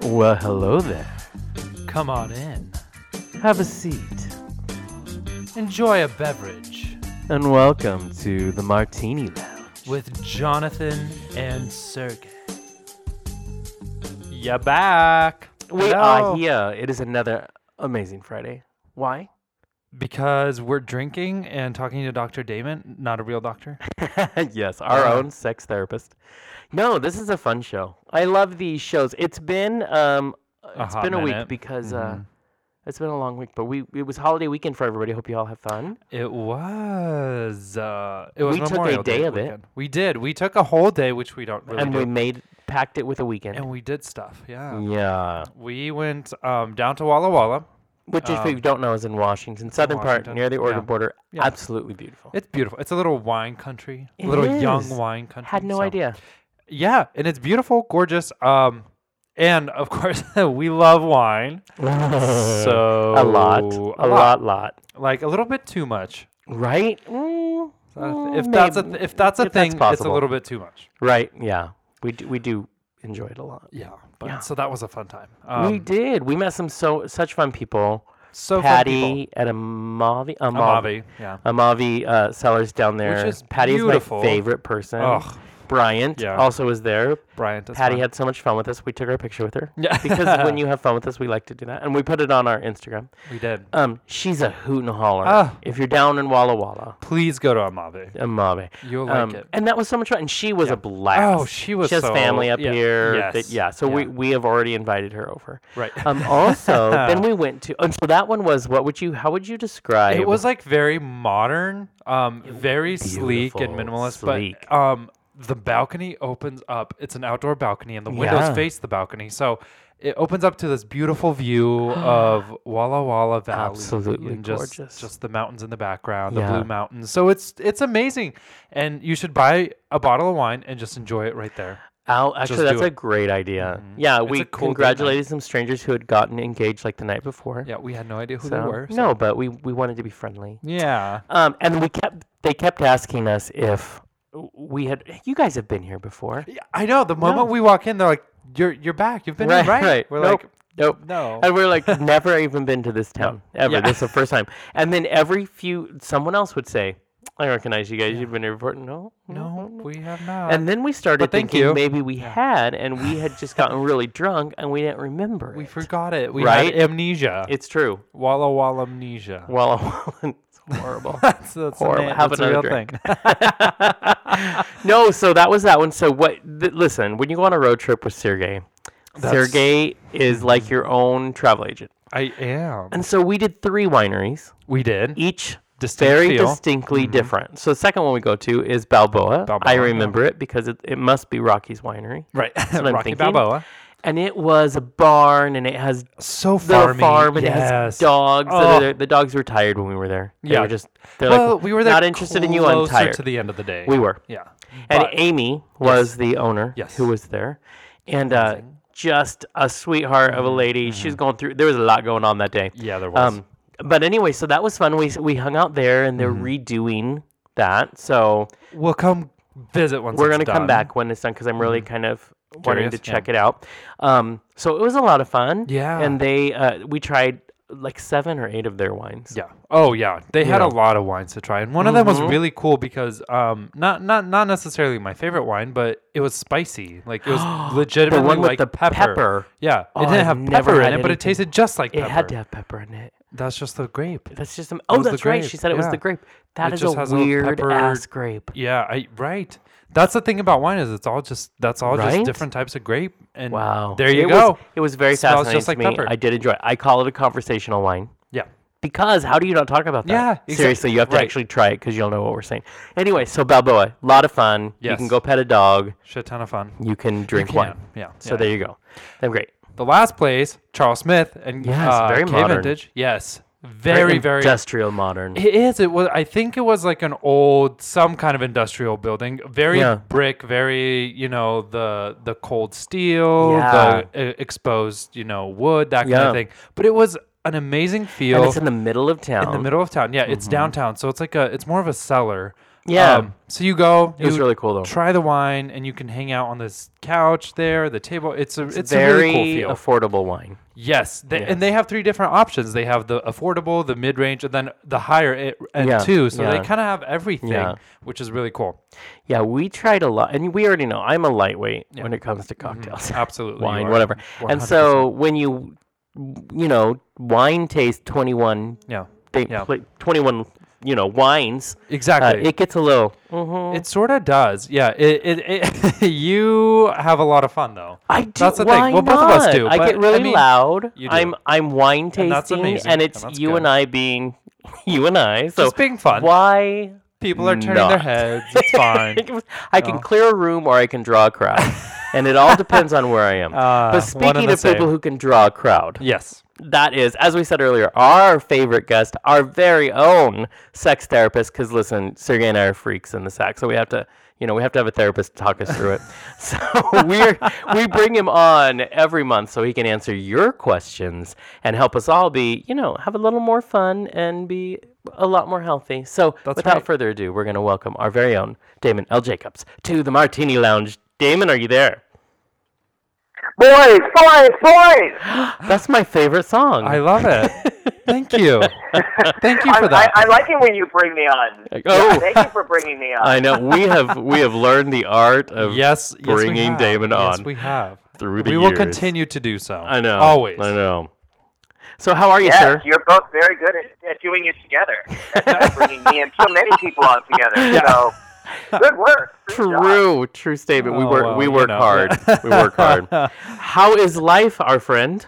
Well, hello there. Come on in. Have a seat. Enjoy a beverage And welcome to the Martini Lounge. with Jonathan and Sergey. You're back. We Hello. are here. It is another amazing Friday. Why? Because we're drinking and talking to Dr. Damon, not a real doctor. yes, our Yeah. own sex therapist. No, this is a fun show. I love these shows. It's been um A it's been a week because uh Mhm. it's been a long week, but we it was holiday weekend for everybody. Hope you all have fun. It was. Uh, it was We took a Memorial day of it. weekend. We did. We took a whole day, which we don't really and do. we made packed it with a weekend. and we did stuff. Yeah. yeah. We went um, down to Walla Walla. Which if Um, you don't know is in Washington, southern part near the Oregon yeah. border. Yeah. Absolutely beautiful. It's beautiful. It's a little wine country. It a little young wine country. Had no so- idea. Yeah, and it's beautiful, gorgeous. Um, and of course, we love wine. So a lot, a, lot, lot. like a little bit too much. Right? Mm, mm, if that's a th- if that's a if that's thing, it's a little bit too much. right. Yeah, we do, we do enjoy it a lot. Yeah, but Yeah. so that was a fun time. we Um, did. We met some so such fun people. so. Patty at Amavi, Amavi, Amavi, yeah. Amavi uh, Cellars down there. Patty is beautiful. my favorite person. Oh, Bryant Yeah. also was there. Brian. Patty fun. had so much fun with us. We took our picture with her. Yeah. because when you have fun with us, we like to do that, and we put it on our Instagram. we did. Um, she's a hoot and holler. Ah. If you're down in Walla Walla, Please go to Amavi. Amavi. You'll like Um, it. and that was so much fun. And she was Yeah. a blast. Oh, she was She has so- family up yeah, here. that- yes, yeah. So we we have already invited her over. Right. Um, also, then we went to. And so that one was. What would you? How would you describe? It was like very modern, um, very sleek and minimalist. sleek. But um, the balcony opens up. It's an outdoor balcony, and the windows Yeah. face the balcony. So it opens up to this beautiful view of Walla Walla Valley. Absolutely and just, gorgeous. Just the mountains in the background, the Yeah. blue mountains. So it's it's amazing, and you should buy a bottle of wine and just enjoy it right there. Al, actually, that's do a it. great idea. Mhm. Yeah, It's we a cool date night. congratulated some strangers who had gotten engaged like the night before. Yeah, we had no idea who So, they were. so- no, but we we wanted to be friendly. Yeah. Um, and we kept they kept asking us if we had. You guys have been here before, Yeah, I know. The moment we walk in, they're like, "You're you're back. You've been Right, in, right?" right. We're Nope, like, nope. "No." And we're like, never even been to this town ever. Yeah. This is the first time. And then every few, someone else would say, "I recognize you guys. You've been here before." No, No, we have not. And then we started But thinking you. maybe we had, and we had just gotten really drunk, and we didn't remember. we it. forgot it. We Right? had amnesia. It's true. Walla Walla amnesia. Walla it's horrible. that's that's, Horrible. A, Have that's another thing. no, so that was that one. So what? Th- listen, when you go on a road trip with Sergey, That's- Sergey is like your own travel agent, I am. and so we did three wineries, We did. each Distinct very feel. distinctly mm-hmm. different. So the second one we go to is Balboa. I Balboa, yeah. remember it because it, it must be Rocky's winery, Right. what I'm Rocky thinking. Balboa. And it was a barn, and it has So the farmy. farm, and it has dogs. Oh. are. The dogs were tired when we were there. They Yeah. were just they're Well, like we were not interested in you. I'm tired. to the end of the day. we were. Yeah. And But- Amy was the owner Yes. who was there. And uh, just a sweetheart of a lady. She was going through, there was a lot going on that day. yeah, there was. Um, but anyway, so that was fun. We, we hung out there and they're Mm-hmm. redoing that. So we'll come visit once we're going to come back when it's done because I'm really kind of wanting to Curious, yeah. check it out. Um, so it was a lot of fun. Yeah. And they, uh, we tried like seven or eight of their wines. Yeah. Oh yeah. They had a lot of wines to try, and one of them was Mhm. really cool because um not not not necessarily my favorite wine, but it was spicy. Like it was The legitimately one with like the pepper. pepper. Yeah. Oh, it didn't I've have never pepper in it, but it tasted just like It pepper. had to have pepper in it. That's just the grape. That's just, am- oh, the that's right. grape, She said it was the grape. That It is just a has a weird pepper- ass grape. Yeah. I right. That's the thing about wine is it's all just that's all Right? just different types of grape. And Wow. there you it go. Was, it was very Smells fascinating just to like me. pepper. I did enjoy it. I call it a conversational wine yeah. because how do you not talk about that? Yeah, exact- Seriously, you have to right. actually try it because you'll know what we're saying. Anyway, so Balboa, a lot of fun. You can Yes. go pet a dog. Shit ton of fun. You can drink wine. can, Yeah. So yeah. there you go. They're great. The last place, Charles Smith and Yes, uh, very K modern. Vintage. Yes. Very, very industrial modern. It is. It was. I think it was like an old, some kind of industrial building. Very Yeah. brick. Very, you know, the the cold steel, Yeah. the uh, exposed, you know, wood, that kind Yeah. of thing. But it was an amazing feel and it's in the middle of town. in the middle of town. Yeah, it's Mm-hmm. downtown, so it's like a. It's more of a cellar. Um, so you go, it was really cool though. try the wine, and you can hang out on this couch there, the table. It's a it's, a very really cool affordable wine. Yes, they, and they have three different options. They have the affordable, the mid range, and then the higher e- end Yeah, too. So they kind of have everything, Yeah. which is really cool. Yeah, we tried a lot, and we already know I'm a lightweight when it comes to cocktails, Absolutely, wine, whatever. And 100%. so when you, you know, wine taste 21, yeah, they Yeah. pla- 21, you know, wines, uh, exactly. it gets a little. mhm. it sort of does. Yeah, it, it, it you have a lot of fun though. I do. That's the why thing. Well, both of us not? do, I get I really mean, loud. you do. I'm I'm wine tasting, And and it's and you good. and I being you and I. So Just being fun. why? People are turning their heads. It's fine. I can No. clear a room or I can draw a crowd, and it all depends on where I am. Uh, but speaking of people same. who can draw a crowd, yes. That is, as we said earlier, our favorite guest, our very own sex therapist. Because listen, Sergey and I are freaks in the sack, so we have to, you know, we have to have a therapist to talk us through it. So we we bring him on every month so he can answer your questions and help us all be, you know, have a little more fun and be a lot more healthy. So That's without right. further ado, we're going to welcome our very own Damon L. Jacobs to the Martini Lounge. Damon, are you there? Boys, boys, boys! That's my favorite song. I love it. Thank you. Thank you I, for that. I, I like it when you bring me on. Oh. Thank you for bringing me on. I know we have we have learned the art of yes, yes, we bringing have. Damon Yes, on we have. through the We will years. continue to do so. I know. Always. I know. So how are you, yes, sir? you're both very good at, at doing it together. bringing me and so many people on together. So, good work. Good job. True, true statement. we Oh, work well, we you work know. hard. we work hard. How is life, our friend?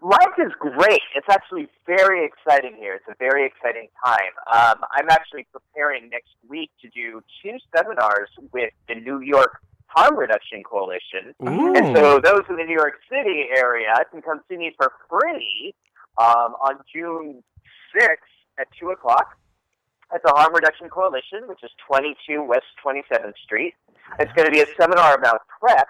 Life is great. It's actually very exciting here. It's a very exciting time. Um, I'm actually preparing next week to do two seminars with the New York Harm Reduction Coalition. And so those in the New York City area can come see me for free um, on June 6th at 2 o'clock at the Harm Reduction Coalition, which is 22 West 27th Street. It's going to be a seminar about PrEP.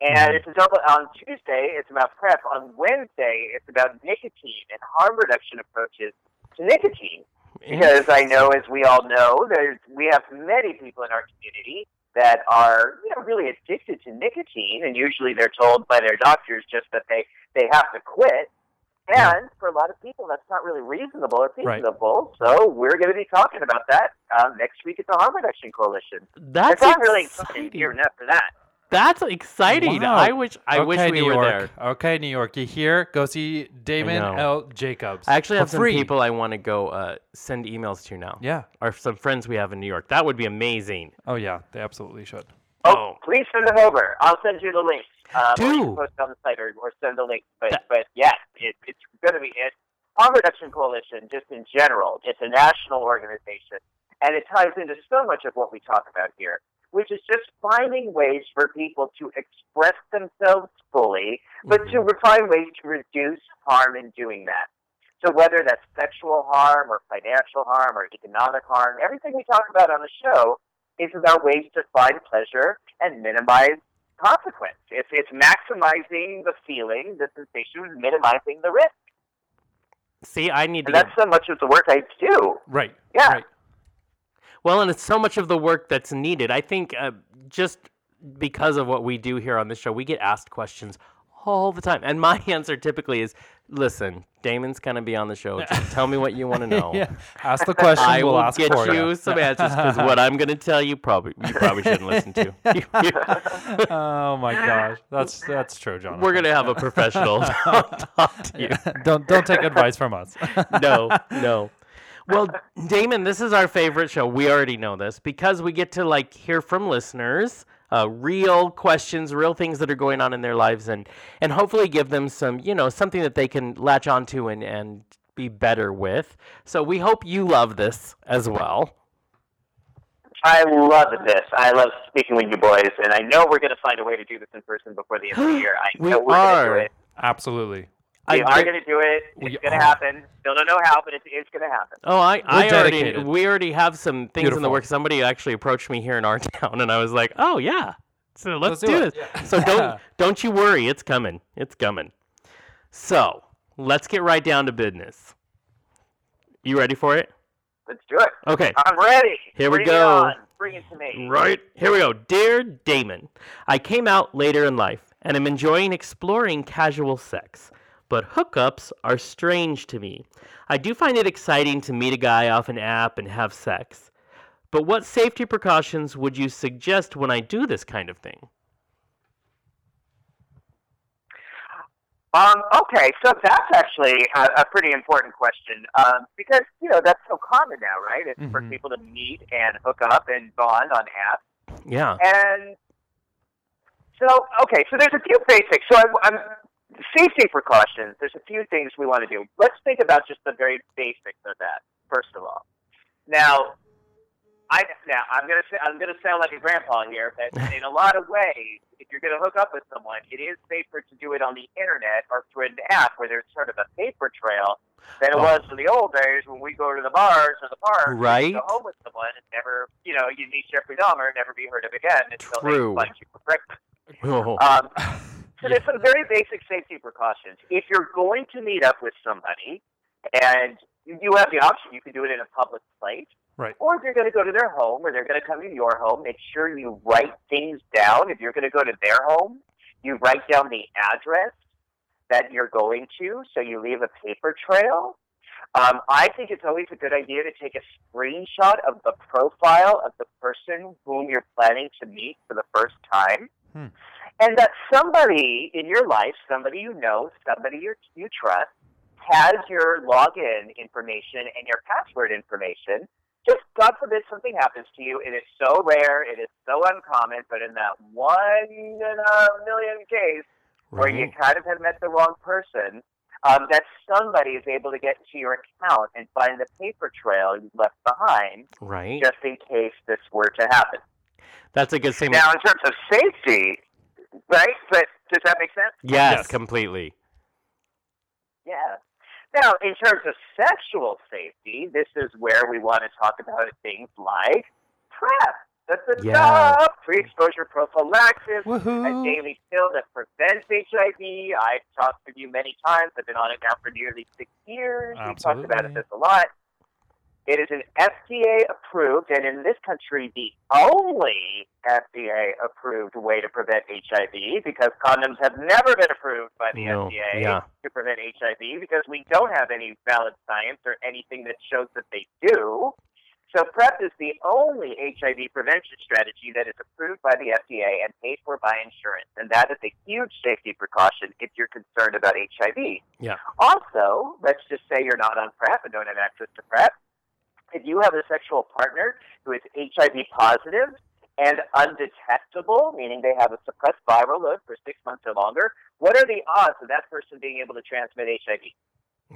And it's double on Tuesday, it's about PrEP. On Wednesday, it's about nicotine and harm reduction approaches to nicotine. Because I know, as we all know, there's we have many people in our community that are you know really addicted to nicotine, and usually they're told by their doctors just that they they have to quit. And for a lot of people, that's not really reasonable or Right. feasible. So we're going to be talking about that um, next week at the Harm Reduction Coalition. That's not really exciting exciting. here after that. That's exciting. Wow. I wish I wish okay, we New were York. there. Okay, New York. You here? Go see Damon. L. Jacobs. I actually for have some free. people I want to go uh, send emails to now. Yeah. Or some friends we have in New York. That would be amazing. Oh yeah, they absolutely should. Oh. Please send them over. I'll send you the links. Um, or Do. post on the site or, or send the link. But That- but yes, it, it's going to be it. Harm Reduction Coalition, just in general, it's a national organization, and it ties into so much of what we talk about here, which is just finding ways for people to express themselves fully, but to find ways to reduce harm in doing that. So whether that's sexual harm or financial harm or economic harm, everything we talk about on the show is about ways to find pleasure and minimize consequence. It's it's maximizing the feeling, the sensation, minimizing the risk. See, I need to And get that's so much of the work I do. Right. Yeah. Right. Well, and it's so much of the work that's needed. I think uh, just because of what we do here on this show, we get asked questions all the time. And my answer typically is listen, Damon's going to be on the show. Just tell me what you want to know. yeah. Ask the question. I we'll will ask get you some answers because what I'm going to tell you probably you probably shouldn't listen to. oh my gosh, that's that's true, John. We're going to have a professional talk to you. don't don't take advice from us. no, no. Well, Damon, this is our favorite show. We already know this because we get to like hear from listeners, uh, real questions, real things that are going on in their lives, and and hopefully give them some, you know, something that they can latch onto and and be better with. So we hope you love this as well. I love this. I love speaking with you boys, and I know we're going to find a way to do this in person before the end of the year. I We know we're going to do it. Absolutely. We I- are going to do it. It's going to happen. Still don't know how, but it's, it's going to happen. Oh, I, I already, we already have some things in the Beautiful. works. Somebody actually approached me here in our town, and I was like, oh yeah, so let's, Let's do do, this. Yeah. So don't don't you worry, it's coming, it's coming. So let's get right down to business. You ready for it? Let's do it. Okay. I'm ready. Here we Bring it go. on. Bring it to me. Right. Here we go. Dear Damon, I came out later in life and am enjoying exploring casual sex, but hookups are strange to me. I do find it exciting to meet a guy off an app and have sex. But what safety precautions would you suggest when I do this kind of thing? Um, okay, so that's actually a, a pretty important question um, because you know that's so common now, right? It's for Mhm. people to meet and hook up and bond on apps, Yeah. and so okay, so there's a few basics. So I'm, I'm safety precautions. There's a few things we want to do. Let's think about just the very basics of that first of all. Now, I now I'm gonna say, I'm gonna sound like a grandpa here, but in a lot of ways, if you're gonna hook up with someone, it is safer to do it on the internet or through an app where there's sort of a paper trail than it Oh. was in the old days when we go to the bars or the park, Right. go home with someone and never, you know, you meet Jeffrey Dahmer, and never be heard of again until True. they you for breakfast. Oh. Um, so there's some very basic safety precautions. If you're going to meet up with somebody and you have the option, you can do it in a public place. Right. Or if you're going to go to their home or they're going to come to your home, make sure you write things down. If you're going to go to their home, you write down the address that you're going to so you leave a paper trail. Um, I think it's always a good idea to take a screenshot of the profile of the person whom you're planning to meet for the first time. Hmm. And that somebody in your life, somebody you know, somebody you, you trust, has your login information and your password information. Just God forbid something happens to you. It is so rare, it is so uncommon, but in that one in a million case where you kind of have met the wrong person, um, that somebody is able to get to your account and find the paper trail you left behind Right. just in case this were to happen. That's a good thing. Now, in terms of safety, right? But does that make sense? yes, Yes. completely. Yeah. Now, in terms of sexual safety, this is where we want to talk about things like PrEP. That's the Yeah. Pre-exposure prophylaxis, a daily pill that prevents HIV. I've talked with you many times. I've been on it now for nearly six years. We've talked about it this a lot. It is an FDA approved, and in this country, the only FDA approved way to prevent HIV because condoms have never been approved by the No, FDA yeah. to prevent HIV because we don't have any valid science or anything that shows that they do. So PrEP is the only HIV prevention strategy that is approved by the FDA and paid for by insurance, and that is a huge safety precaution if you're concerned about HIV. Yeah. Also, let's just say you're not on PrEP and don't have access to PrEP. If you have a sexual partner who is HIV positive and undetectable, meaning they have a suppressed viral load for six months or longer, what are the odds of that person being able to transmit HIV?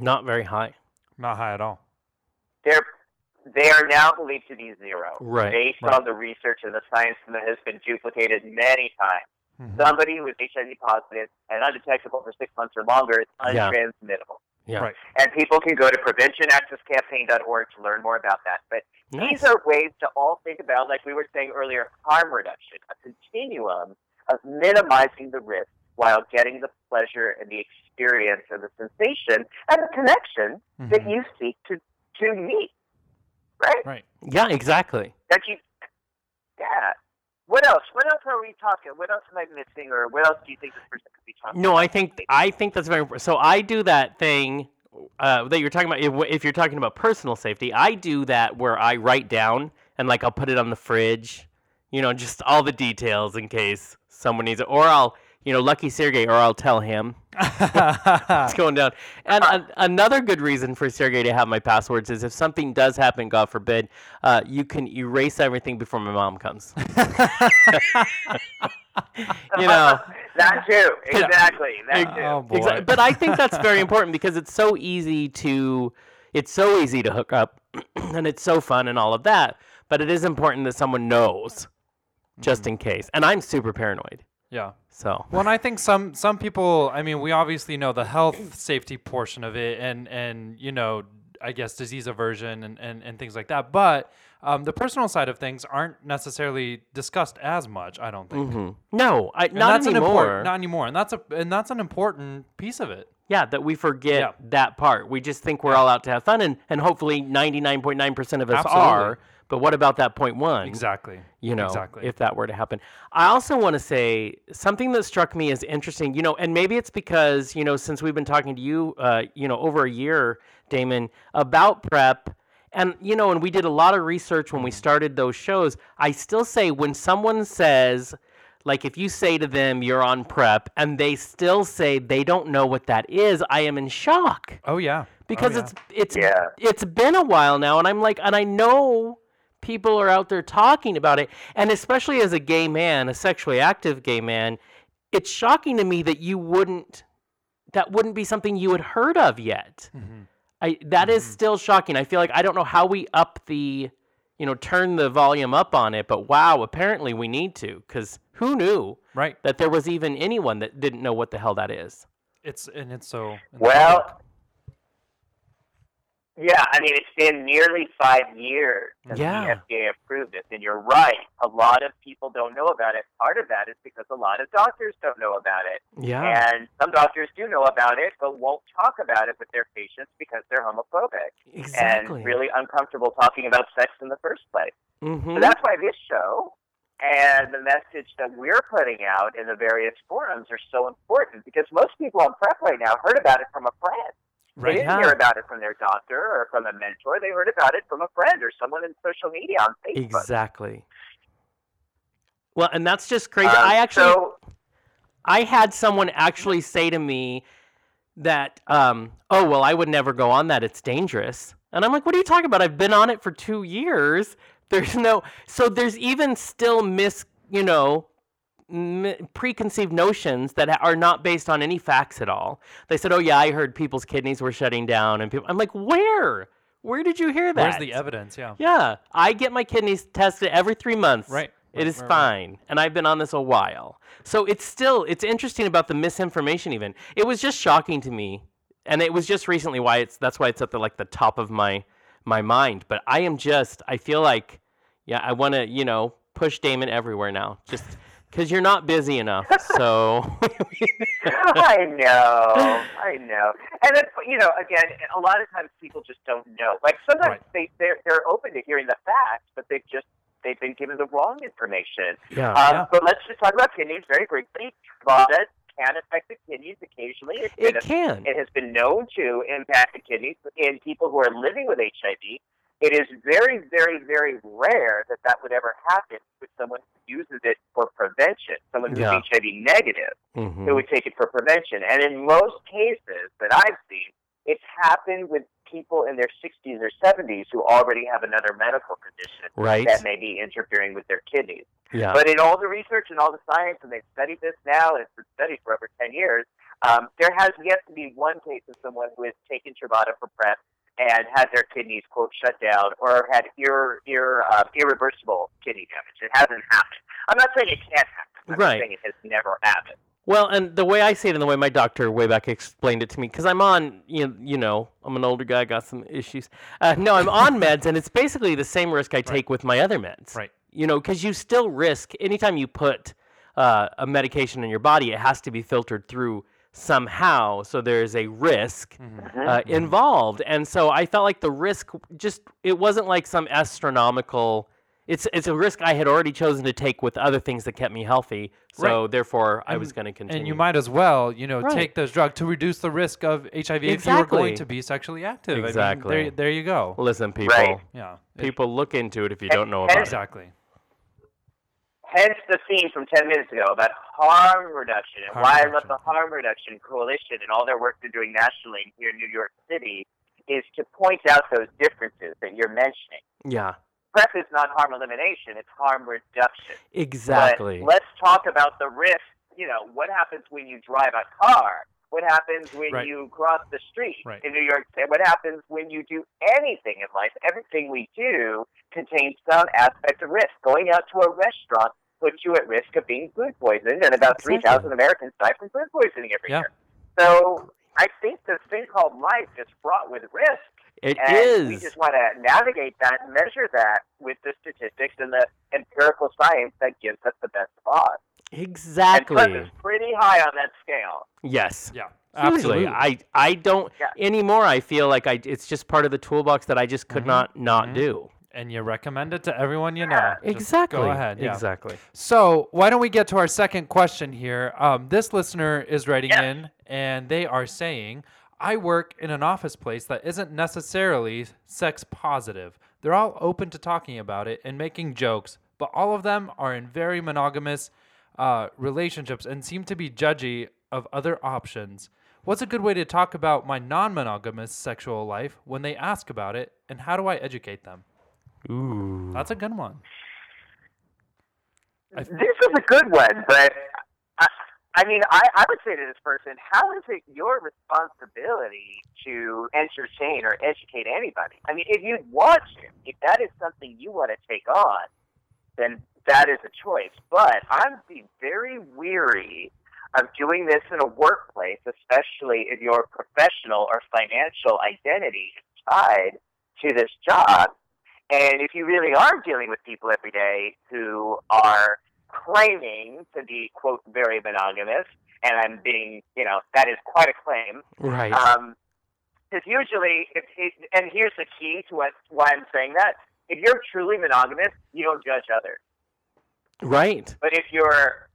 Not very high. Not high at all. They're they are now believed to be zero, Right, based right. on the research and the science that has been duplicated many times. Mhm. Somebody who is HIV positive and undetectable for six months or longer is Yeah. untransmittable. Yeah. Right. And people can go to preventionaccesscampaign.org to learn more about that. But Nice. these are ways to all think about, like we were saying earlier, harm reduction, a continuum of minimizing the risk while getting the pleasure and the experience and the sensation and the connection that Mhm. you seek to, to meet. Right? Right. Yeah, exactly. That you, yeah. What else? What else are we talking? What else am I missing, or what else do you think this person could be talking? No, about? I think I think that's very important. So I do that thing uh, that you're talking about. If, if you're talking about personal safety, I do that where I write down and like I'll put it on the fridge, you know, just all the details in case someone needs it, or I'll you know, lucky Sergey, or I'll tell him it's going down. And an another good reason for Sergey to have my passwords is if something does happen, God forbid, uh, you can erase everything before my mom comes. you know. that too. Exactly. That too. oh boy. Exactly. But I think that's very important because it's so easy to it's so easy to hook up and it's so fun and all of that. But it is important that someone knows just in case. And I'm super paranoid. Yeah. So Well, and I think some some people. I mean, we obviously know the health safety portion of it, and and you know, I guess disease aversion and and, and things like that. But um, the personal side of things aren't necessarily discussed as much. I don't think. mhm. no, I not anymore. An not anymore, and that's a and that's an important piece of it. Yeah, that we forget Yeah. that part. We just think we're all out to have fun, and, and hopefully 99.9% of us Absolutely. are. But what about that point one? Exactly. you know, Exactly. if that were to happen. I also want to say something that struck me as interesting, you know, and maybe it's because, you know, since we've been talking to you, uh, you know, over a year, Damon, about prep, and, you know, and we did a lot of research when we started those shows. I still say when someone says, like, if you say to them, you're on prep, and they still say they don't know what that is, I am in shock Oh yeah. because oh, yeah. it's it's Yeah. it's been a while now and I'm like and I know people are out there talking about it and especially as a gay man a sexually active gay man it's shocking to me that you wouldn't that wouldn't be something you had heard of yet Mhm. I that is Mm-hmm. still shocking I feel like I don't know how we up the you know turn the volume up on it but wow apparently we need to cuz who knew right. that there was even anyone that didn't know what the hell that is It's and it's so. in the public. Well, yeah, I mean, it's been nearly five years since Yeah. the FDA approved it, and you're right. A lot of people don't know about it. Part of that is because a lot of doctors don't know about it, yeah and some doctors do know about it, but won't talk about it with their patients because they're homophobic exactly and really uncomfortable talking about sex in the first place. Mhm. So that's why this show and the message that we're putting out in the various forums are so important because most people on prep right now heard about it from a friend. They didn't hear about it from their doctor or from a mentor. They heard about it from a friend or someone in social media on Facebook. Exactly. Well, and that's just crazy. Um, I actually, so, I had someone actually say to me that, um, oh, well, I would never go on that. It's dangerous. And I'm like, what are you talking about? I've been on it for two years. There's no, so there's even still mis, you know, preconceived notions that are not based on any facts at all. They said, oh, yeah, I heard people's kidneys were shutting down. And people, I'm like, where? Where did you hear that? Where's the evidence? Yeah. Yeah, I get my kidneys tested every three months. Right, It is right, right. fine, and I've been on this a while. So it's still it's interesting about the misinformation. Even it was just shocking to me, and it was just recently why it's that's why it's at the like the top of my my mind. But I am just I feel like yeah I want to you know push Damon everywhere now just because you're not busy enough. So I know, I know, and it's you know again, a lot of times people just don't know. Like sometimes Right. they they're, they're open to hearing the facts, but they've just they've been given the wrong information. yeah. Um, Yeah. But let's just talk about kidneys very briefly. Truvada can affect the kidneys occasionally. It's it can. It has been known to impact the kidneys in people who are living with HIV. It is very, very, very rare that that would ever happen with someone who uses it for prevention, someone who's Yeah. HIV negative Mhm. who would take it for prevention. And in most cases that I've seen, it's happened with people in their 60s or 70s who already have another medical condition Right. that may be interfering with their kidneys. Yeah. But in all the research and all the science, and they've studied this now, and it's been studied for over 10 years, um, there has yet to be one case of someone who has taken Truvada for PrEP and had their kidneys, quote, shut down or had ir- ir- uh, irreversible kidney damage. It hasn't happened. I'm not saying it can't happen. I'm Right. saying it has never happened. Well, and the way I see it, and the way my doctor way back explained it to me, because I'm on, you you know, I'm an older guy, got some issues. Uh, no, I'm on meds, and it's basically the same risk I take with my other meds. Right. You know, because you still risk anytime you put uh, a medication in your body, it has to be filtered through somehow. So there's a risk Mm-hmm. uh, involved, and so I felt like the risk just it wasn't like some astronomical. It's it's a risk I had already chosen to take with other things that kept me healthy. So therefore, I was going to continue. And you might as well, you know, Right. take those drugs to reduce the risk of HIV if you were going to be sexually active. I mean, Exactly. there, there you go. Listen, people. Right. Yeah. It- People look into it if you And- don't know and- about it. exactly. Hence the theme from 10 minutes ago about harm reduction and Harm why I love the Harm Reduction Coalition and all their work they're doing nationally here in New York City is to point out those differences that you're mentioning. Yeah, PrEP is not harm elimination, it's harm reduction. exactly. But let's talk about the risk. You know, what happens when you drive a car? What happens when Right. you cross the street Right. in New York City? What happens when you do anything in life? Everything we do contains some aspect of risk. Going out to a restaurant puts you at risk of being food poisoned, and about 3,000 Americans die from food poisoning every Yeah. year. So I think this thing called life is fraught with risk. It And we just want to navigate that and measure that with the statistics and the empirical science that gives us the best odds. And PrEP Exactly. is pretty high on that scale. Yes. Yeah. Absolutely. I I don't Yeah. anymore. I feel like I it's just part of the toolbox that I just could Mhm. not not Mhm. do. and you recommend it to everyone you know. Just Exactly. Go ahead. Yeah. Exactly. So why don't we get to our second question here? Um, this listener is writing Yeah. in, and they are saying, "I work in an office place that isn't necessarily sex positive. They're all open to talking about it and making jokes, but all of them are in very monogamous uh, relationships and seem to be judgy of other options." What's a good way to talk about my non monogamous sexual life when they ask about it, and how do I educate them? Ooh. That's a good one. I- This is a good one, but I, I mean, I, I would say to this person, how is it your responsibility to entertain or educate anybody? I mean, if you want to, if that is something you want to take on, then that is a choice. But I'm be very weary of doing this in a workplace, especially if your professional or financial identity is tied to this job. And if you really are dealing with people every day who are claiming to be, quote, very monogamous, and I'm being, you know, that is quite a claim. Right. Um, because usually, if it, and here's the key to what, why I'm saying that. If you're truly monogamous, you don't judge others. Right. But if you're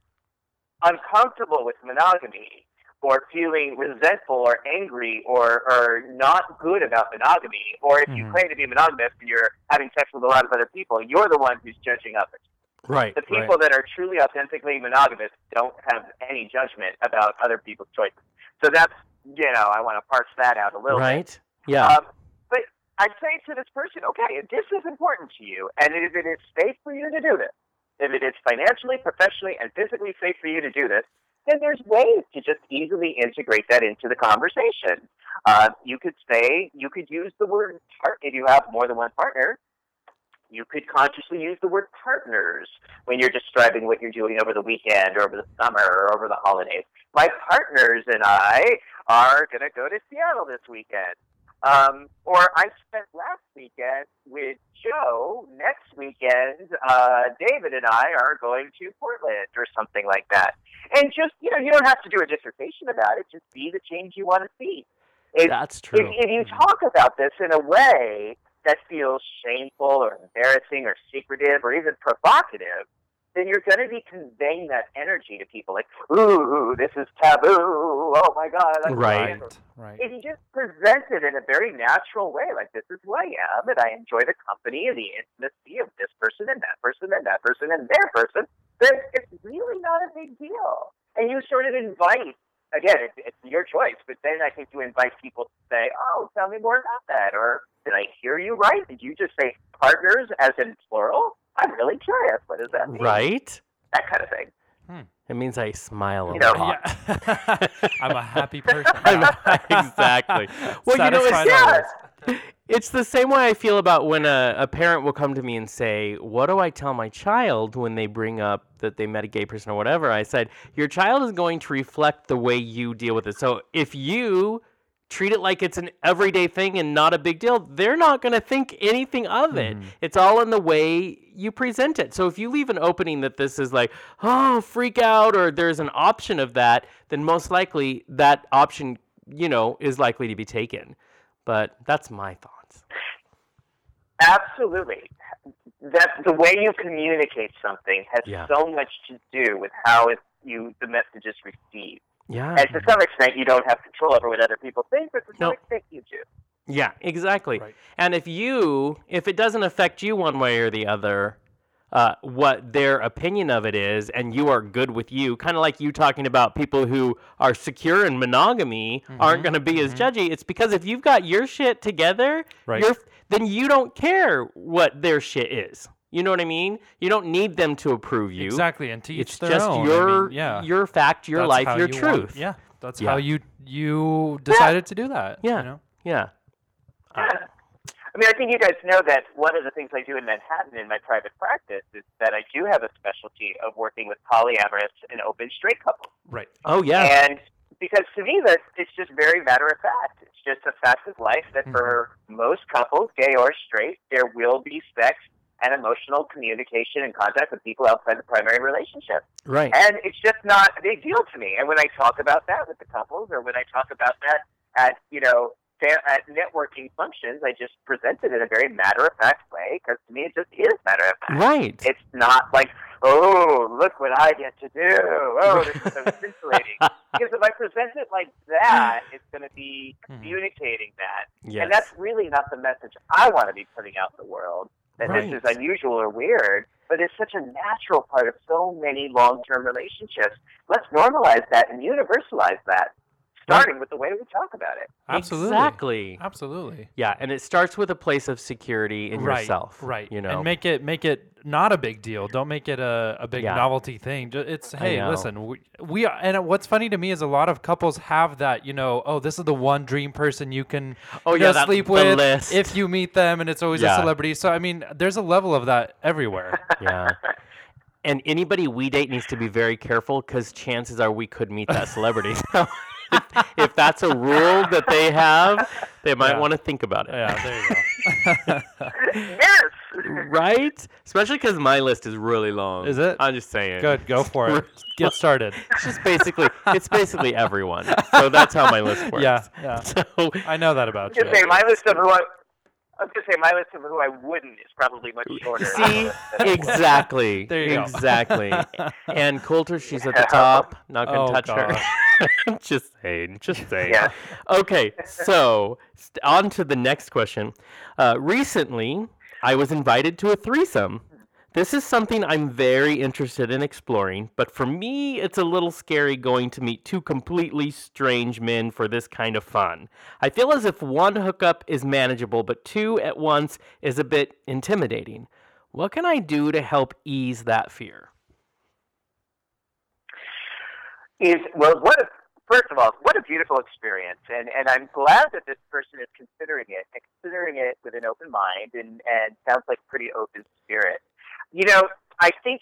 uncomfortable with monogamy or feeling resentful or angry or, or not good about monogamy, or if you Mhm. claim to be monogamous and you're having sex with a lot of other people, you're the one who's judging others. Right. The people that are truly authentically monogamous don't have any judgment about other people's choices. So that's, you know, I want to parse that out a little bit. Right. Yeah. Um, but I'd say to this person, okay, if this is important to you, and if it is safe for you to do this, if it is financially, professionally, and physically safe for you to do this, then there's ways to just easily integrate that into the conversation. Uh, you could say, you could use the word part if you have more than one partner. You could consciously use the word partners when you're describing what you're doing over the weekend or over the summer or over the holidays. My partners and I are going to go to Seattle this weekend. Um, or I spent last weekend with Joe. Next weekend, uh, David and I are going to Portland or something like that. And just, you know, you don't have to do a dissertation about it. Just be the change you want to see. If, That's true. if, if you talk about this in a way that feels shameful or embarrassing or secretive or even provocative, then you're going to be conveying that energy to people like, ooh, this is taboo. Oh my God. that's Right. scandal." Right. If you just present it in a very natural way, like this is who I am, and I enjoy the company and the intimacy of this person and that person and that person and their person, then it's really not a big deal. And you sort of invite, again, it, it's your choice, but then I think you invite people to say, oh, tell me more about that. Or did I hear you right? Did you just say partners as in plural? I'm really curious. What does that mean? right. That kind of thing. Hmm. It means I smile a You know, lot. Yeah. I'm a happy person. exactly. Well, you know, it's- Yeah. It's the same way I feel about when a, a parent will come to me and say, What do I tell my child when they bring up that they met a gay person or whatever? I said, Your child is going to reflect the way you deal with it. So if you treat it like it's an everyday thing and not a big deal, they're not going to think anything of it. Mm-hmm. It's all in the way you present it. So if you leave an opening that this is like, oh, freak out, or there's an option of that, then most likely that option, you know, is likely to be taken. But that's my thoughts. Absolutely. That the way you communicate something has Yeah. so much to do with how it, you the message is received. Yeah. And to some extent, you don't have control over what other people think, but to some No. extent, you do. Yeah, exactly. Right. And if you, if it doesn't affect you one way or the other, uh, what their opinion of it is, and you are good with you, kind of like you talking about people who are secure in monogamy aren't going to be as judgy. It's because if you've got your shit together, Right. you're, then you don't care what their shit is. You know what I mean? You don't need them to approve you. Exactly, and to each It's their just own. I your mean, yeah. your fact, your That's life, how your you want- truth. yeah, that's Yeah. how you you decided to do that. Yeah. You know? Yeah. Uh, I mean, I think you guys know that one of the things I do in Manhattan in my private practice is that I do have a specialty of working with polyamorous and open straight couples. Right. Oh yeah. And because to me, that it's just very matter of fact. It's just a fact of life that for most couples, gay or straight, there will be sex and emotional communication and contact with people outside the primary relationship. Right. And it's just not a big deal to me. And when I talk about that with the couples, or when I talk about that at you know at networking functions, I just present it in a very matter of fact way because to me it just is matter of fact. Right. It's not like, oh, look what I get to do. Oh, this is so scintillating. because if I present it like that, it's going to be Mhm. communicating that. yes. And that's really not the message I want to be putting out in the world. That this is unusual or weird, but it's such a natural part of so many long term relationships. Let's normalize that and universalize that, starting with the way we talk about it. Absolutely. Exactly. Absolutely. Yeah, and it starts with a place of security in right, yourself. Right. You know. And make it make it not a big deal. Don't make it a, a big Yeah. novelty thing. It's hey, listen, we, we are, and what's funny to me is a lot of couples have that, you know, oh, this is the one dream person you can Oh, yeah, that- sleep the with list. if you meet them and it's always Yeah. a celebrity. So I mean, there's a level of that everywhere. yeah. And anybody we date needs to be very careful because chances are we could meet that celebrity. So if, if that's a rule that they have, they might Yeah. want to think about it. yeah, there you go. yes! Right? Especially because my list is really long. Is it? I'm just saying. Good, go for it. Get started. It's just basically, it's basically everyone. So that's how my list works. Yeah, yeah. So I know that about I you. gonna say my list of who I, I was gonna say my list of who I wouldn't is probably much shorter. see, exactly, There you go. exactly. Ann Coulter, she's at the top. Not gonna Oh, touch gosh. her. just saying, just saying. Yeah. Okay, so st- on to the next question. Uh, recently, I was invited to a threesome. This is something I'm very interested in exploring, but for me, it's a little scary going to meet two completely strange men for this kind of fun. I feel as if one hookup is manageable, but two at once is a bit intimidating. What can I do to help ease that fear? is well what a first of all what a beautiful experience and and i'm glad that this person is considering it considering it with an open mind and and sounds like pretty open spirit you know i think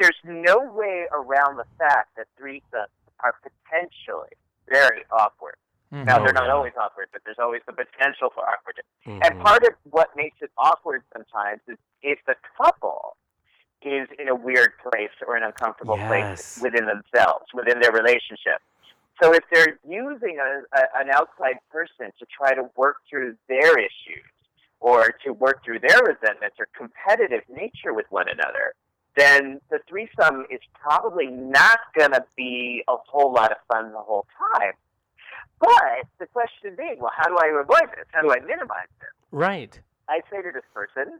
there's no way around the fact that threesomes are potentially very awkward Mhm. now Oh, they're not yeah. always awkward but there's always the potential for awkwardness Mhm. and part of what makes it awkward sometimes is if the couple is in a weird place or an uncomfortable Yes. place within themselves, within their relationship. So if they're using a, a, an outside person to try to work through their issues or to work through their resentments or competitive nature with one another, then the threesome is probably not going to be a whole lot of fun the whole time. But the question being, well, how do I avoid this? How do I minimize this? right. I say to this person,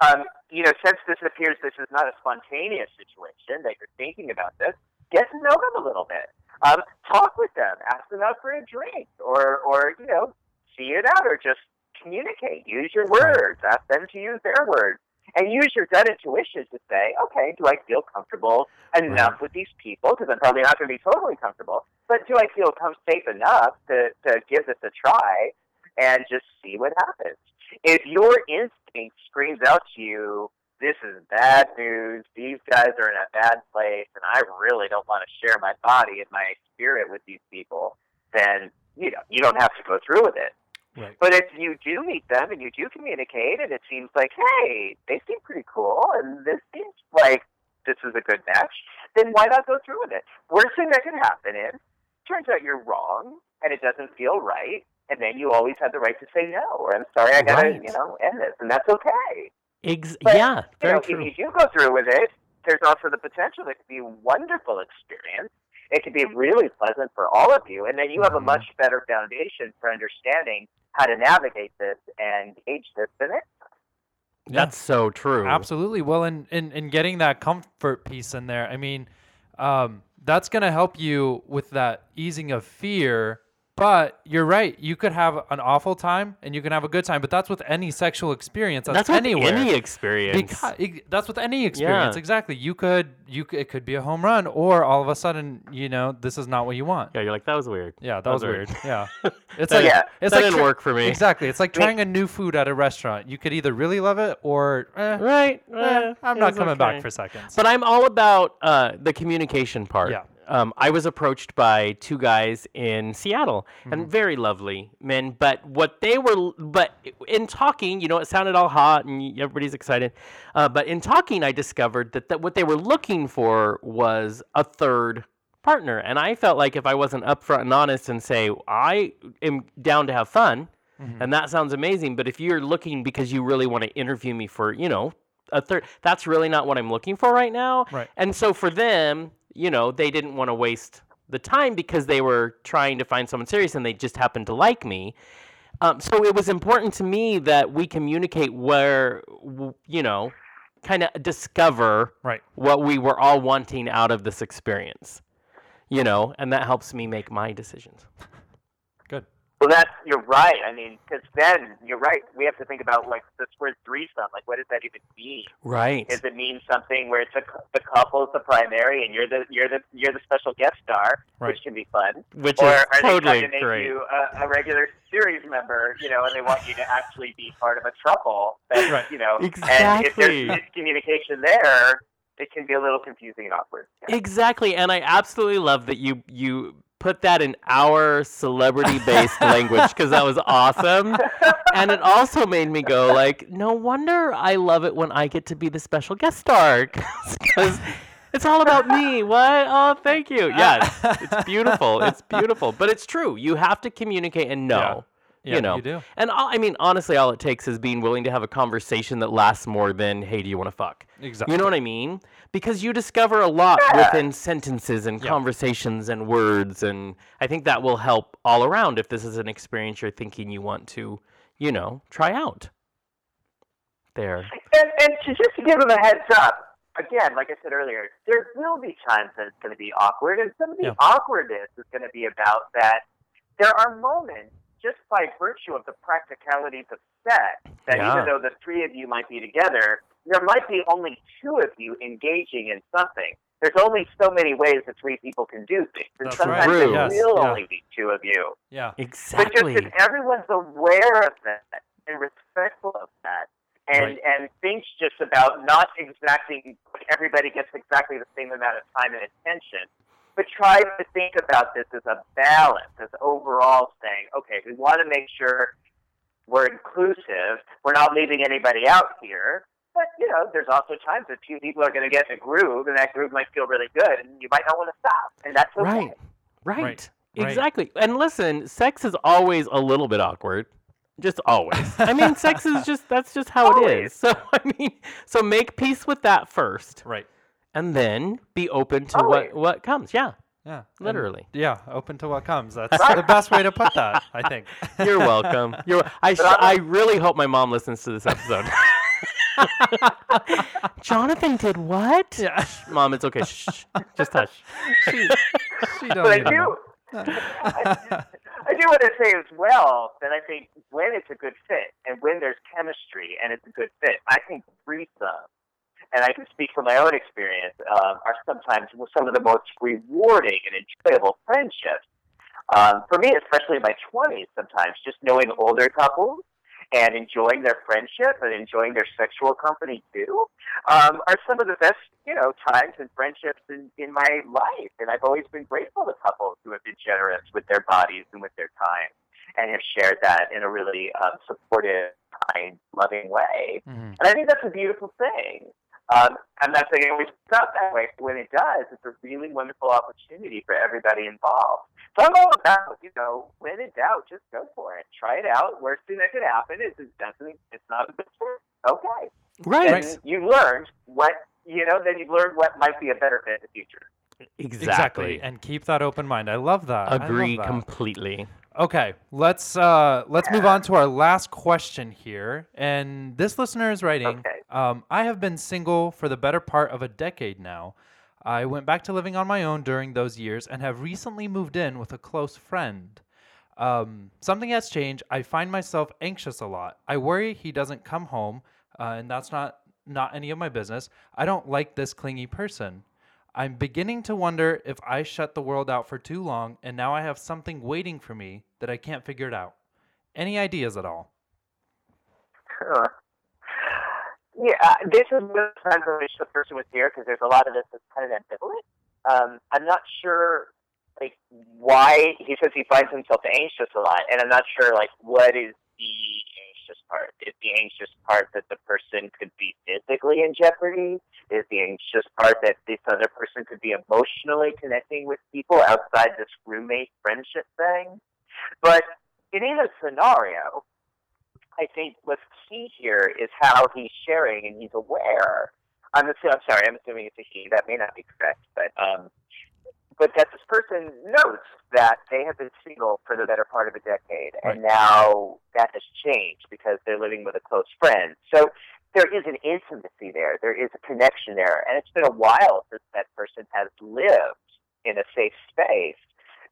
um, you know, since this appears this is not a spontaneous situation that you're thinking about this, get to know them a little bit. Um, talk with them, ask them out for a drink, or, or you know, see it out, or just communicate. Use your words. Ask them to use their words, and use your gut intuition to say, okay, do I feel comfortable enough with these people? Because I'm probably not going to be totally comfortable, but do I feel com- safe enough to, to give this a try and just see what happens? if your instinct screams out to you, this is bad news, these guys are in a bad place, and I really don't want to share my body and my spirit with these people, then you know you don't have to go through with it. Right. But if you do meet them and you do communicate, and it seems like, hey, they seem pretty cool, and this seems like this is a good match, then why not go through with it? Worst thing that can happen is, turns out you're wrong, and it doesn't feel right, and then you always have the right to say no, or I'm sorry, I gotta, Right. you know, end this, and that's okay. Ex- But, yeah, You very know, true. if you do go through with it, there's also the potential it could be a wonderful experience. It could be really pleasant for all of you, and then you have a Mhm. much better foundation for understanding how to navigate this and gauge this in it. time. That's so true. Absolutely. Well, and in, in getting that comfort piece in there, I mean, um, that's going to help you with that easing of fear. But you're right. You could have an awful time and you can have a good time. But that's with any sexual experience. That's, That's with anywhere. any experience. Because, that's with any experience. Yeah. Exactly. You could you it could be a home run, or all of a sudden, you know, this is not what you want. yeah, you're like that was weird. Yeah, that, was weird. Yeah, it's That- like Yeah. it's that like didn't work for me. Exactly. It's like trying a new food at a restaurant. You could either really love it or eh, Right. eh, eh, I'm not coming okay. back for seconds. But I'm all about uh, the communication part. Yeah. Um, I was approached by two guys in Seattle, and very lovely men. But what they were, but in talking, you know, it sounded all hot and everybody's excited. Uh, but in talking, I discovered that, that what they were looking for was a third partner, and I felt like if I wasn't upfront and honest and say I am down to have fun, and that sounds amazing, but if you're looking because you really want to interview me for, you know, a third, that's really not what I'm looking for right now. Right. And so for them, you know, they didn't want to waste the time because they were trying to find someone serious and they just happened to like me. Um, so it was important to me that we communicate where, you know, kind of discover Right. what we were all wanting out of this experience, you know, and that helps me make my decisions. Well, that's you're right. I mean, because then you're right. We have to think about like this word threesome. Like, what does that even mean? Right. Does it mean something where it's a, the couple's the primary and you're the you're the you're the special guest star, Right. which can be fun? Which or is are they totally trying to make great. you a, a regular series member? You know, and they want you to actually be part of a trouble. That, Right. You know, and if there's miscommunication there, it can be a little confusing and awkward. Exactly, and I absolutely love that you you put that in our celebrity-based language because that was awesome, and it also made me go like, no wonder I love it when I get to be the special guest star because it's all about me. What? Oh, thank you. Yes, it's beautiful. It's beautiful, but it's true. You have to communicate and know. Yeah, you know, you do. and all, I mean, honestly, all it takes is being willing to have a conversation that lasts more than, "Hey, do you want to fuck?" Exactly. You know what I mean? Because you discover a lot within sentences and Yeah. conversations and words, and I think that will help all around if this is an experience you're thinking you want to, you know, try out. There. And, and to just to give them a heads up, again, like I said earlier, there will be times that it's going to be awkward, and some of the Yeah. awkwardness is going to be about that there are moments, just by virtue of the practicalities of sex, that Yeah. even though the three of you might be together, there might be only two of you engaging in something. There's only so many ways that three people can do things, and That's sometimes True. it Yes, will yeah. only be two of you. Yeah. Exactly. But just Exactly. if everyone's aware of that and respectful of that, and Right. and thinks just about not exacting everybody gets exactly the same amount of time and attention, but try to think about this as a balance, as overall saying, okay, we want to make sure we're inclusive, we're not leaving anybody out here. But you know, there's also times that two people are going to get in a groove, and that groove might feel really good, and you might not want to stop, and that's okay. Right. Right. Right. Exactly. And listen, sex is always a little bit awkward. Just always. I mean, sex is just that's just how it Always. is. So I mean, so make peace with that first, Right. And then be open to Always. what what comes. Yeah. Yeah. and- Literally. yeah. Open to what comes. That's the best way to put that. I think. You're welcome. You're. I. Sh- I'm- really hope my mom listens to this episode. Jonathan did what? Yeah. Mom, it's okay. Shh, shh. just hush. she, she don't But I do. know. I, I do want to say as well that I think when it's a good fit and when there's chemistry and it's a good fit, I think threesome, and I can speak from my own experience, um, are sometimes some of the most rewarding and enjoyable friendships. Um, for me, especially in my 20s, sometimes just knowing older couples and enjoying their friendship and enjoying their sexual company too um, are some of the best, you know, times and friendships in, in my life. And I've always been grateful to couples who have been generous with their bodies and with their time and have shared that in a really um, supportive, kind, loving way. Mhm. And I think that's a beautiful thing. Um, I'm not saying it always works out that way, but when it does, it's a really wonderful opportunity for everybody involved. So I'm all about, you know, when in doubt, just go for it. Try it out. Worst thing that could happen is it doesn't, it's not a good fit. Okay. Right. And you learned what, you know, then you've learned what might be a better fit in the future. Exactly. And keep that open mind. I love that. I love Agree that. completely. Okay, let's uh, let's move on to our last question here. And this listener is writing, Okay. um, I have been single for the better part of a decade now. I went back to living on my own during those years and have recently moved in with a close friend. Um, something has changed. I find myself anxious a lot. I worry he doesn't come home, uh, and that's not not any of my business. I don't like this clingy person. I'm beginning to wonder if I shut the world out for too long and now I have something waiting for me that I can't figure it out. Any ideas at all? Huh. Yeah, uh, this is the times I wish the person was here because there's a lot of this that's kind of ambivalent. um, I'm not sure like why he says he finds himself anxious a lot, and I'm not sure like what is the anxious part. Is the anxious part that the person could be physically in jeopardy? Is the anxious part that this other person could be emotionally connecting with people outside this roommate friendship thing? But in either scenario, I think what's key here is how he's sharing and he's aware. I'm, assuming, I'm sorry, I'm assuming it's a he. That may not be correct, but um, but that this person notes that they have been single for the better part of a decade, right. and now that has changed because they're living with a close friend. So there is an intimacy there, there is a connection there, and it's been a while since that person has lived in a safe space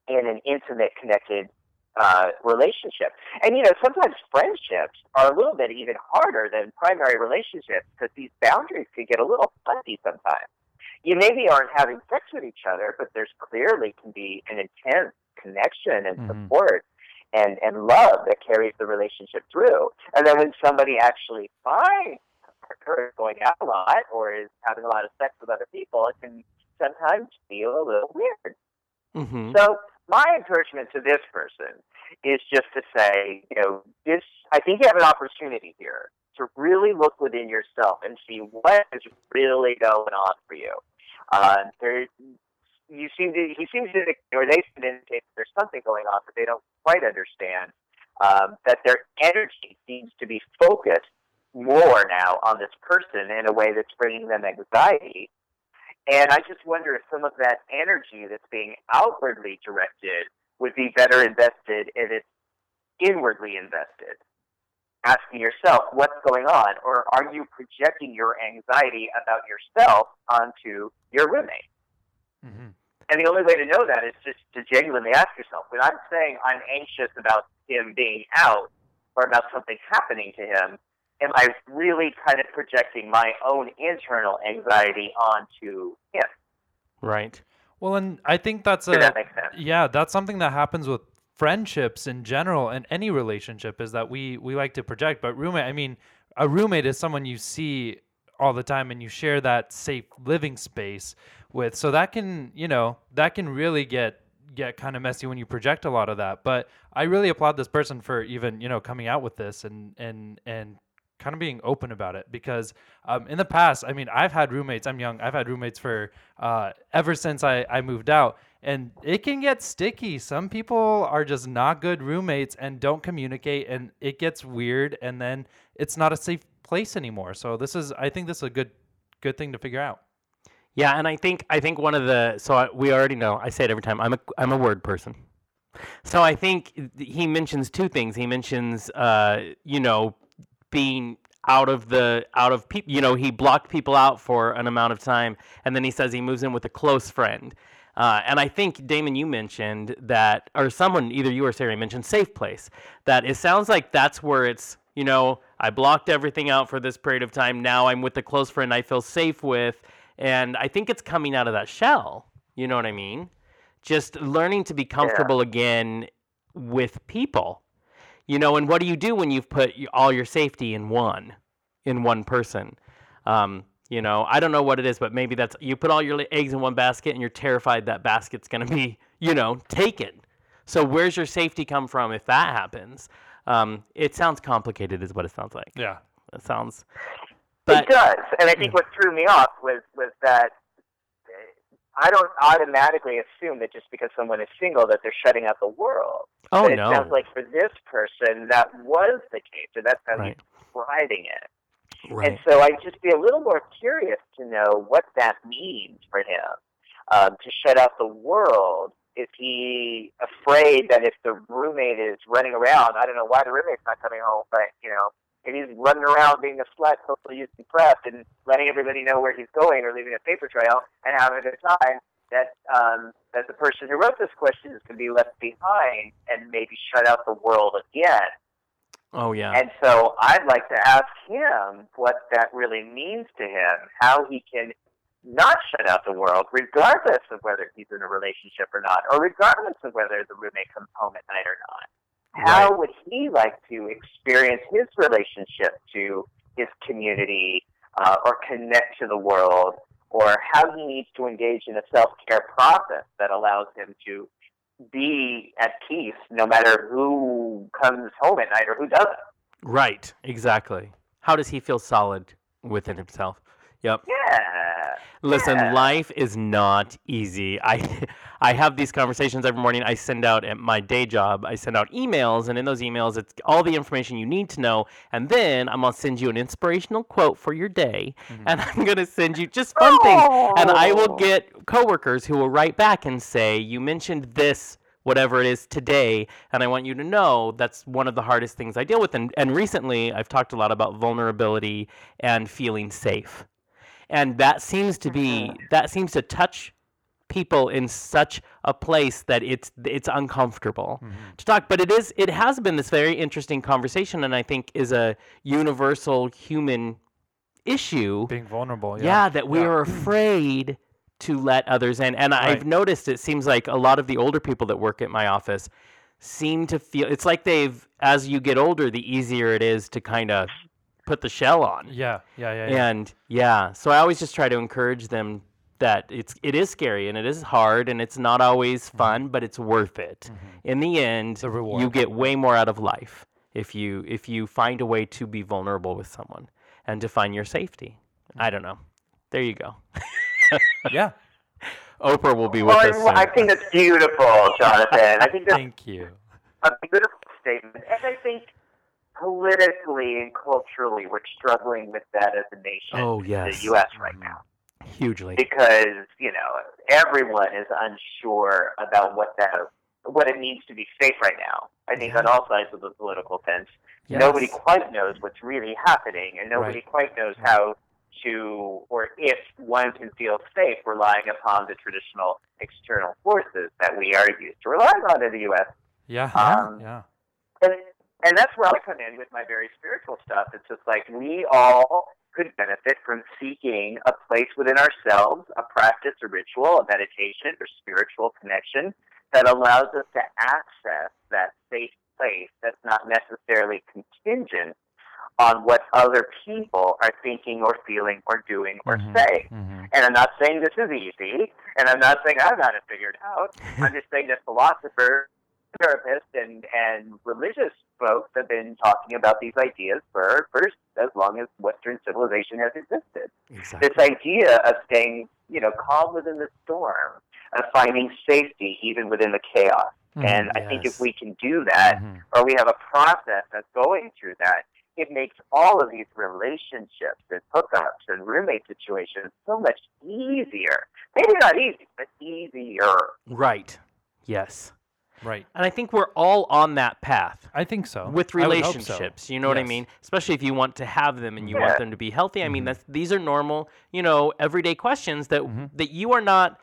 in an intimate, connected uh, relationship. And you know, sometimes friendships are a little bit even harder than primary relationships because these boundaries can get a little fuzzy sometimes. You maybe aren't having sex with each other, but there's clearly can be an intense connection and mm-hmm. support and and love that carries the relationship through. And then when somebody actually finds her going out a lot or is having a lot of sex with other people, it can sometimes feel a little weird. Mm-hmm. So my encouragement to this person is just to say, you know, this. I think you have an opportunity here to really look within yourself and see what is really going on for you. Uh, there, you seem to, he seems to, or they seem to indicate that there's something going on that they don't quite understand. Um, that their energy seems to be focused more now on this person in a way that's bringing them anxiety and I just wonder if some of that energy that's being outwardly directed would be better invested if it's inwardly invested. Asking yourself, what's going on? Or are you projecting your anxiety about yourself onto your roommate? Mm-hmm. And the only way to know that is just to genuinely ask yourself when I'm saying I'm anxious about him being out or about something happening to him, am I really kind of projecting my own internal anxiety onto him? Right. Well, and I think that's a that yeah, that's something that happens with friendships in general and any relationship is that we we like to project. But roommate, I mean, a roommate is someone you see all the time and you share that safe living space with. So that can, you know, that can really get get kind of messy when you project a lot of that. But I really applaud this person for even, you know, coming out with this and and and kind of being open about it because um, in the past, I mean, I've had roommates. I'm young. I've had roommates for uh, ever since I, I moved out, and it can get sticky. Some people are just not good roommates and don't communicate, and it gets weird, and then it's not a safe place anymore. So this is, I think, this is a good good thing to figure out. Yeah, and I think I think one of the so I, we already know. I say it every time. I'm a I'm a word person. So I think he mentions two things. He mentions, uh, you know, being out of the out of people you know he blocked people out for an amount of time and then he says he moves in with a close friend uh, and I think Damon, you mentioned that, or someone, either you or Sarah mentioned safe place. That it sounds like that's where it's, you know, I blocked everything out for this period of time. Now I'm with a close friend I feel safe with, and I think it's coming out of that shell. You know what I mean? Just learning to be comfortable yeah. again with people you know, and what do you do when you've put all your safety in one, in one person? Um, you know, I don't know what it is, but maybe that's you put all your eggs in one basket and you're terrified that basket's going to be, you know, taken. So where's your safety come from if that happens? Um, it sounds complicated, is what it sounds like. Yeah, it sounds. But, it does, and I think what threw me off was was that I don't automatically assume that just because someone is single that they're shutting out the world. Oh but it no! sounds like for this person that was the case, and that's how right. he's describing it. Right. And so I'd just be a little more curious to know what that means for him um, to shut out the world. Is he afraid that if the roommate is running around, I don't know why the roommate's not coming home, but you know, if he's running around being a slut, hopefully he's depressed and letting everybody know where he's going or leaving a paper trail and having a good time, that um, that the person who wrote this question is going to be left behind and maybe shut out the world again. Oh yeah. And so I'd like to ask him what that really means to him, how he can not shut out the world, regardless of whether he's in a relationship or not, or regardless of whether the roommate comes home at night or not. How right. would he like to experience his relationship to his community uh, or connect to the world or how he needs to engage in a self care process that allows him to be at peace no matter who comes home at night or who doesn't. Right. Exactly. How does he feel solid within himself? Yep. Yeah. Listen, Yeah. life is not easy. I I have these conversations every morning. I send out at my day job, I send out emails and in those emails it's all the information you need to know and then I'm going to send you an inspirational quote for your day mm-hmm. and I'm going to send you just fun things and I will Oh. get coworkers who will write back and say you mentioned this whatever it is today and I want you to know that's one of the hardest things I deal with and and recently I've talked a lot about vulnerability and feeling safe and that seems to be uh-huh. that seems to touch people in such a place that it's it's uncomfortable mm-hmm. to talk but it is it has been this very interesting conversation and i think is a universal human issue Being vulnerable. yeah, Yeah. that we Yeah. are afraid to let others in and i've noticed it seems like a lot of the older people that work at my office seem to feel it's like they've as you get older the easier it is to kind of put the shell on Yeah. Yeah. Yeah. yeah. and yeah, so I always just try to encourage them that it's it is scary and it is hard and it's not always mm-hmm. fun, but it's worth it. Mm-hmm. In the end, The reward. you get way more out of life if you if you find a way to be vulnerable with someone and to find your safety. I don't know. There you go. yeah. Oprah will be oh, with Well, us. I- I think that's beautiful, Jonathan. I think that's Thank you. a beautiful statement. And I think politically and culturally, we're struggling with that as a nation. Oh yes, The U.S. right now. hugely. because you know everyone is unsure about what that what it means to be safe right now. I think on all sides of the political fence, nobody quite knows what's really happening, and nobody Right. quite knows how to or if one can feel safe relying upon the traditional external forces that we are used to relying on in the U.S. Yeah. Um, yeah. And, and that's where I come in with my very spiritual stuff. It's just like we all could benefit from seeking a place within ourselves, a practice, a ritual, a meditation, or spiritual connection that allows us to access that safe place that's not necessarily contingent on what other people are thinking or feeling or doing or Mhm. saying. Mhm. And I'm not saying this is easy, and I'm not saying I've got it figured out. I'm just saying that philosophers, therapists, and, and religious folks have been talking about these ideas for, for as long as Western civilization has existed. Exactly. This idea of staying, you know, calm within the storm, of finding safety even within the chaos. Mhm. And I think if we can do that, Mhm. or we have a process that's going through that, it makes all of these relationships and hookups and roommate situations so much easier. Maybe not easy, but easier. Right. Yes. Right. And I think we're all on that path. I think so. with I would hope so. relationships you know what i mean especially if you want to have them and you Yeah. want them to be healthy i mean Mhm. that's these are normal you know everyday questions that Mhm. that you are not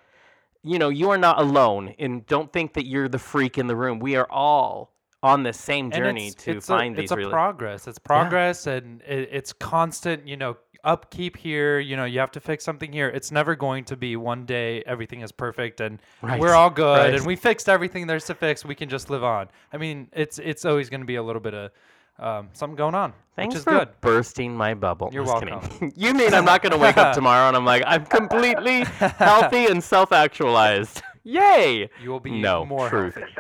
you know you are not alone and don't think that you're the freak in the room we are all on the same journey it's, to it's find a, these it's a rela- progress it's progress and it, it's constant you know upkeep here you know you have to fix something here it's never going to be one day everything is perfect and Right, we're all good right. and we fixed everything there's to fix we can just live on i mean it's it's always going to be a little bit of um, something going on Thanks which is for good bursting my bubble. You're Just welcome. kidding. you mean I'm not going to wake up tomorrow and I'm like, I'm completely healthy and self actualized. Yay! you will be No, more truth. healthy.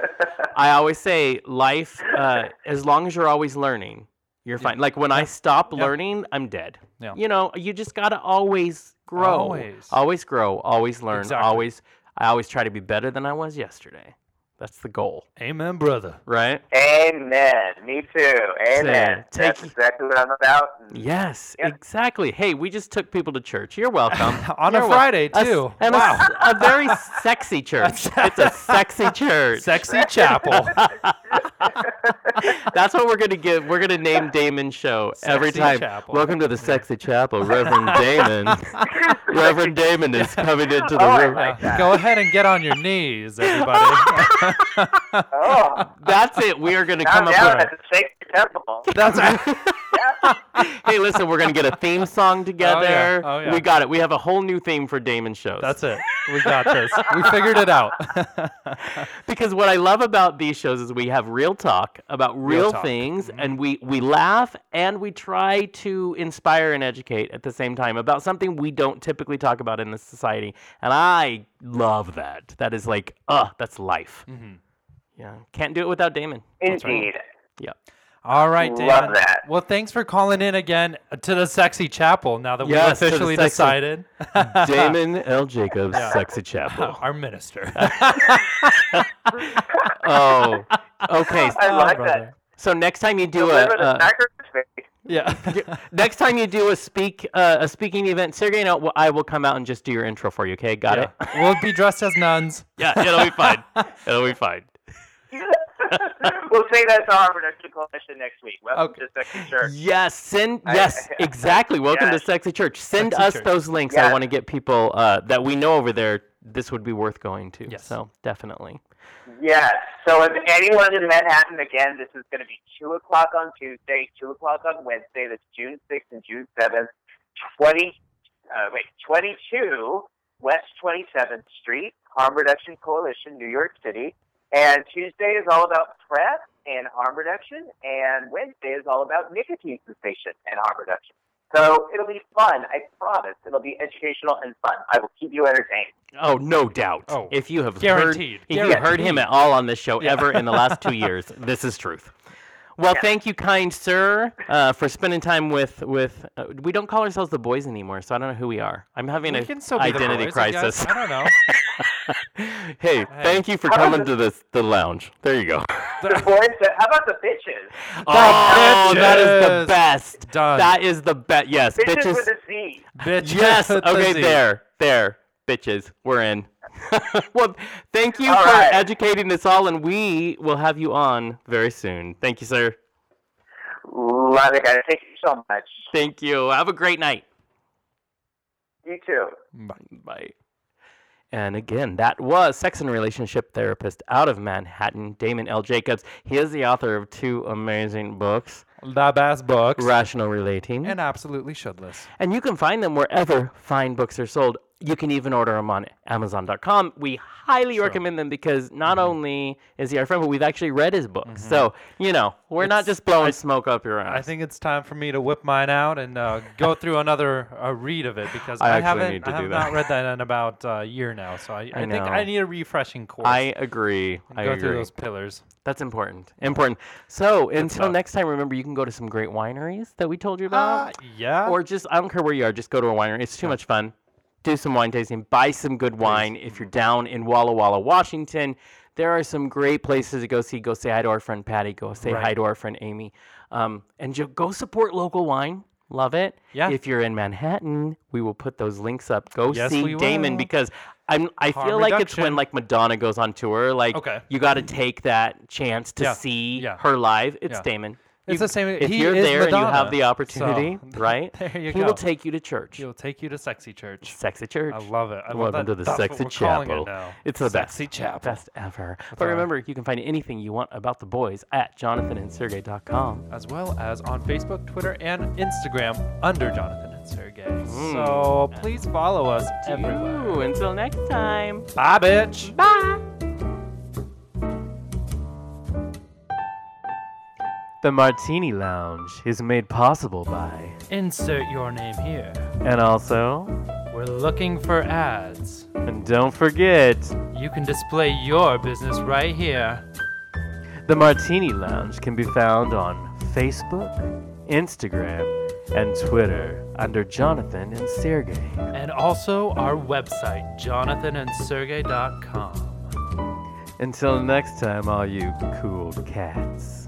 I always say life, uh, as long as you're always learning, you're fine. Like when I stop learning, I'm dead. Yeah. You know, you just got to always grow. Always. Always grow, always learn, Exactly. always. I always try to be better than I was yesterday. That's the goal, amen brother right? Amen. Me too. Amen. take- That's exactly what I'm about. Mm. Yes, Yep. exactly. Hey, we just took people to church. You're welcome. on a You're wel- friday A s- too and a wow s- a, very sexy church. it's a sexy church. sexy chapel That's what we're gonna give. We're gonna name Damon's show every time. Chapel. Welcome to the sexy chapel, Reverend Damon. Reverend Damon is coming into the Oh, room. like go ahead and get on your knees everybody Oh, That's it. We are gonna come up with. at the sacred temple. that's Yeah. hey, listen, we're gonna get a theme song together. Oh, yeah. Oh, yeah. We got it. We have a whole new theme for Damon shows. That's it. We got this. We figured it out. because what I love about these shows is we have real talk about real, talk. things, and we we laugh and we try to inspire and educate at the same time about something we don't typically talk about in this society. And I love that. That is like, uh, that's life. Yeah, can't do it without Damon. Indeed. Yeah. All right, Love that. Well, thanks for calling in again to the Sexy Chapel. Now that Yes, we've officially Sexy- decided, Damon L. Jacobs, Yeah. Sexy Chapel. our minister. oh, okay. I Oh, like brother. that. So next time you do a, Deliver the uh. Yeah. next time you do a speak uh, a speaking event, Sergey and I will- come out and just do your intro for you. Okay, got it? We'll be dressed as nuns. Yeah, it'll be fine. It'll be fine. we'll say that to our production coalition next week. Welcome Okay. to Sexy Church. Yes, send I- yes, exactly. Welcome Yes. to Sexy Church. Send Sexy us Church. those links. I want to get people uh, that we know over there. This would be worth going to. Yes. So definitely. Yes. So if anyone in Manhattan, again, this is going to be 2 o'clock on Tuesday, 2 o'clock on Wednesday. That's June 6th and June 7th. 20, uh, wait, 22 West 27th Street, Harm Reduction Coalition, New York City. And Tuesday is all about PrEP and harm reduction, and Wednesday is all about nicotine cessation and harm reduction. So it'll be fun. I promise. It'll be educational and fun. I will keep you entertained. Oh, no doubt. Oh, if you have guaranteed. heard, if you heard him at all on this show Yeah. ever in the last two years, this is truth. Well, Yeah. thank you, kind sir, uh, for spending time with with. Uh, we don't call ourselves the boys anymore, so I don't know who we are. I'm having We an can still be the identity boys, crisis. I don't know. hey, thank you for How coming the- to this the lounge. There you go. The boys, how about the bitches? oh, that is the best. Done. That is the best. Yes, Bitches, bitches. with a Z. Bitch. Yes. with the Okay. Z. There. There. Bitches. We're in. well, thank you All for right. educating us all, and we will have you on very soon. Thank you, sir. Love it, guys. Thank you so much. Thank you. Have a great night. You too. Bye. And again, that was sex and relationship therapist out of Manhattan, Damon L. Jacobs. He is the author of two amazing books, The best books. Rational Relating. And absolutely shouldless. And you can find them wherever fine books are sold. You can even order them on Amazon.com. We highly recommend them because not Mm-hmm. only is he our friend, but we've actually read his books. So, you know, we're not just blowing I- smoke up your ass. I think it's time for me to whip mine out and uh, go through another uh, read of it because I I, haven't need to I have not read that in about uh, a year now. So I, I, think. I need a refreshing course. I agree. I go agree. through those pillars. That's important. Important. So, until stuff. next time, remember you can go to some great wineries that we told you Uh, about. yeah. or just, I don't care where you are, just go to a winery. It's too much fun. Do some wine tasting, buy some good wine. If you're down in Walla Walla, Washington, there are some great places to go see. Go say hi to our friend Patty. Go say hi to our friend Amy. Um, and go support local wine. Love it. Yeah. If you're in Manhattan, we will put those links up. Go Yes, see Damon will. because I'm. I Harm feel like it's when like Madonna goes on tour. Like Okay. you got to take that chance to Yeah, see yeah. her live. It's Yeah. Damon. It's You- the same- If you're there and you have the opportunity, so right? there you he go. will take you to church. He'll take you to sexy church. Sexy church. I love it. I love Welcome that. to the That's Sexy it Chapel. now. It's the Sexy best. Chapel. Best ever. but right. remember, you can find anything you want about the boys at jonathanandsergey.com. as well as on Facebook, Twitter, and Instagram under Jonathan and Sergey. Mm. So please follow us everywhere. Ooh, until next time. Bye, bitch. Bye. The Martini Lounge is made possible by, Insert your name here. and also, We're looking for ads. and don't forget, You can display your business right here. the Martini Lounge can be found on Facebook, Instagram, and Twitter under Jonathan and Sergey. And also our website, jonathanandsergey.com. Until next time, all you cool cats.